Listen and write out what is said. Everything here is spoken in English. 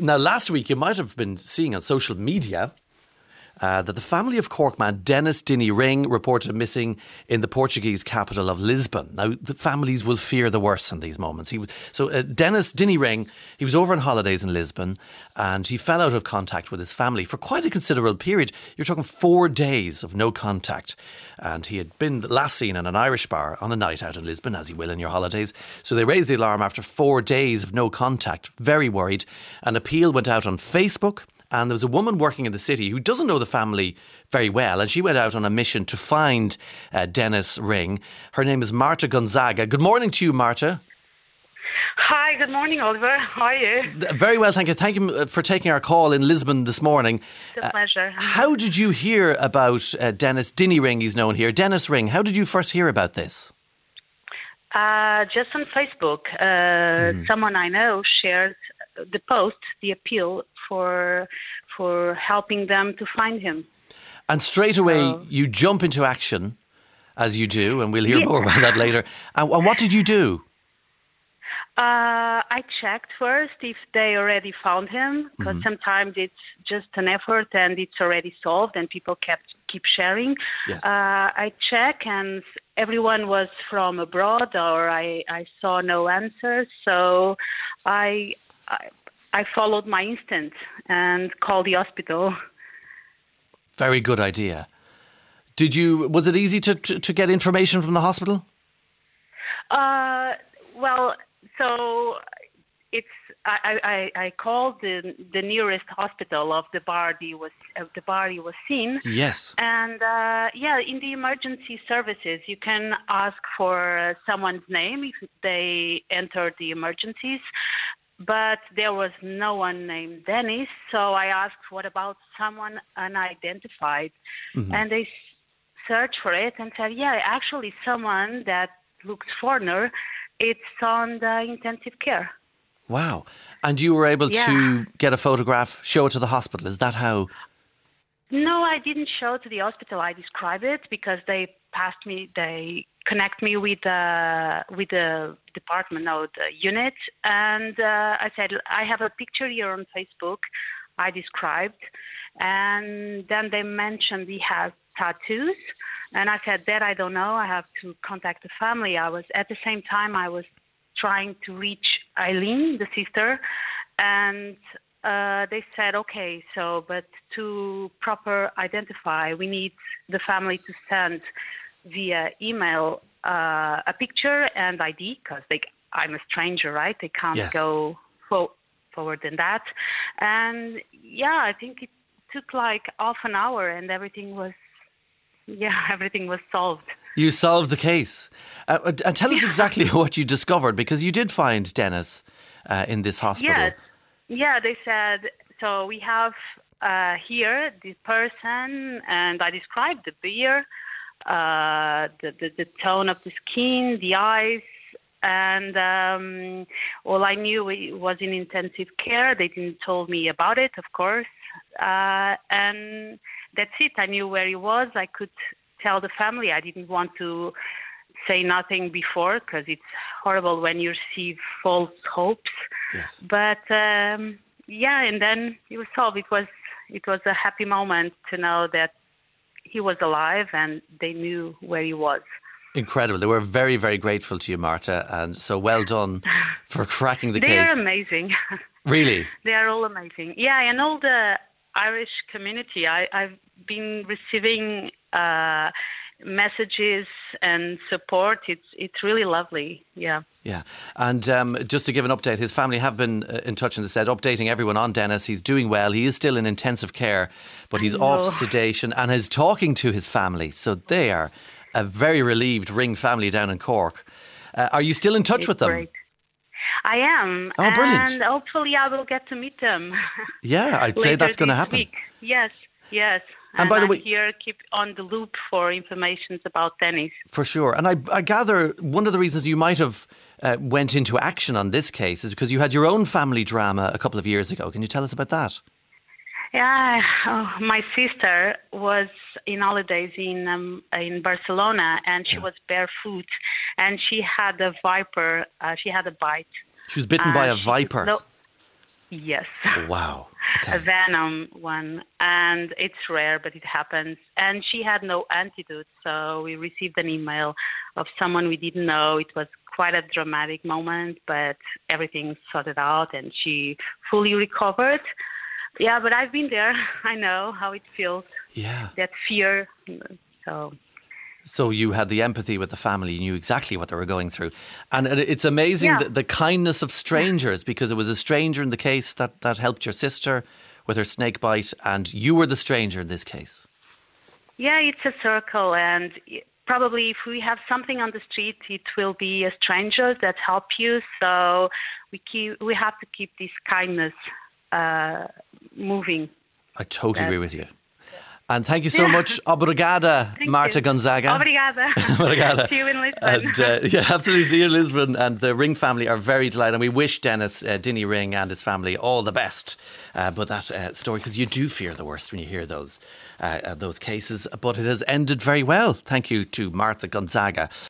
Now, last week you might have been seeing on social media uh, that the family of Cork man Denis Dinny Ring reported missing in the Portuguese capital of Lisbon. Now, the families will fear the worst in these moments. He so, uh, Denis Dinny Ring, he was over on holidays in Lisbon and he fell out of contact with his family for quite a considerable period. You're talking four days of no contact. And he had been last seen in an Irish bar on a night out in Lisbon, as you will in your holidays. So they raised the alarm after four days of no contact, very worried. An appeal went out on Facebook and there was a woman working in the city who doesn't know the family very well, and she went out on a mission to find uh, Denis Ring. Her name is Marta Gonzaga. Good morning to you, Marta. Hi, good morning, Oliver. How are you? Very well, thank you. Thank you uh, for taking our call in Lisbon this morning. It's a pleasure. Uh, how did you hear about uh, Denis Dinny Ring? He's known here. Denis Ring. How did you first hear about this? Uh, just on Facebook. Mm. Someone I know shared the post, the appeal for for helping them to find him. And straight away, so, you jump into action, as you do, and we'll hear yeah. more about that later. And, and what did you do? Uh, I checked first if they already found him, because mm-hmm. sometimes it's just an effort and it's already solved, and people kept keep sharing. Yes. Uh, I check, and everyone was from abroad, or I, I saw no answers. So I, I I followed my instinct and called the hospital. Very good idea. Did you? Was it easy to to, to get information from the hospital? Uh, well, so it's I, I, I called the the nearest hospital of the body was uh, the body was seen. Yes. And uh, yeah, in the emergency services, you can ask for someone's name if they enter the emergencies but there was no one named Denis. So I asked, what about someone unidentified? Mm-hmm. And they searched for it and said, yeah, actually, someone that looks foreigner, it's on the intensive care. Wow. And you were able yeah. to get a photograph, show it to the hospital. Is that how? No, I didn't show it to the hospital. I described it because they passed me, they connect me with uh, with the department or the unit, and uh, I said I have a picture here on Facebook. I described, and then they mentioned he has tattoos, and I said that I don't know. I have to contact the family. I was at the same time I was trying to reach Eileen, the sister, and uh, they said, okay, so but to proper identify, we need the family to send via email uh, a picture and ID because I'm a stranger, right? They can't yes. go fo- forward than that. And yeah, I think it took like half an hour, and everything was yeah, everything was solved. You solved the case. Uh, uh and tell us exactly what you discovered because you did find Denis uh, in this hospital. Yeah, yeah. They said so. We have uh, here this person, and I described the beer uh, the, the, the tone of the skin, the eyes, and um, all I knew was in intensive care. They didn't told me about it, of course, uh, and that's it. I knew where he was. I could tell the family. I didn't want to say nothing before because it's horrible when you receive false hopes. Yes. But um, yeah, and then it was solved. It was it was a happy moment to know that he was alive and they knew where he was. Incredible. They were very, very grateful to you, Marta, and so well done for cracking the they case. They are amazing. Really? they are all amazing. Yeah, and all the Irish community. I, have been receiving uh, messages and support. It's it's really lovely. Yeah. Yeah, and um, just to give an update, his family have been uh, in touch and said updating everyone on Denis. He's doing well. He is still in intensive care, but he's off sedation and is talking to his family. So they are a very relieved Ring family down in Cork. Uh, are you still in touch it's with them? Great. I am. Oh, brilliant. And hopefully I will get to meet them. Yeah, I'd say that's going to happen. Week. Yes, yes. And, and by the I'm way, here keep on the loop for information about Denis. For sure, and I, I gather one of the reasons you might have uh, went into action on this case is because you had your own family drama a couple of years ago. Can you tell us about that? Yeah, oh, my sister was in holidays in um, in Barcelona, and she yeah. was barefoot, and she had a viper. Uh, she had a bite. She was bitten by a viper. She, Yes. Wow. Okay. A venom one, and it's rare, but it happens. And she had no antidote, so we received an email of someone we didn't know. It was quite a dramatic moment, but everything sorted out, and she fully recovered. Yeah, but I've been there. I know how it feels. Yeah. That fear. So so you had the empathy with the family, you knew exactly what they were going through. And it's amazing yeah. the, the, kindness of strangers because it was a stranger in the case that, that helped your sister with her snake bite, and you were the stranger in this case. Yeah, it's a circle, and probably if we have something on the street, it will be a stranger that help you. So we keep we have to keep this kindness uh, moving. I totally agree with you. And thank you so much. Obrigada, thank Marta you. Gonzaga. Obrigada. Obrigada. See you in Lisbon. And, uh, yeah, absolutely. See you in Lisbon. And the Ring family are very delighted. And we wish Denis uh, Dinny Ring and his family all the best. Uh, but that uh, story, because you do fear the worst when you hear those, uh, uh, those cases. But it has ended very well. Thank you to Marta Gonzaga.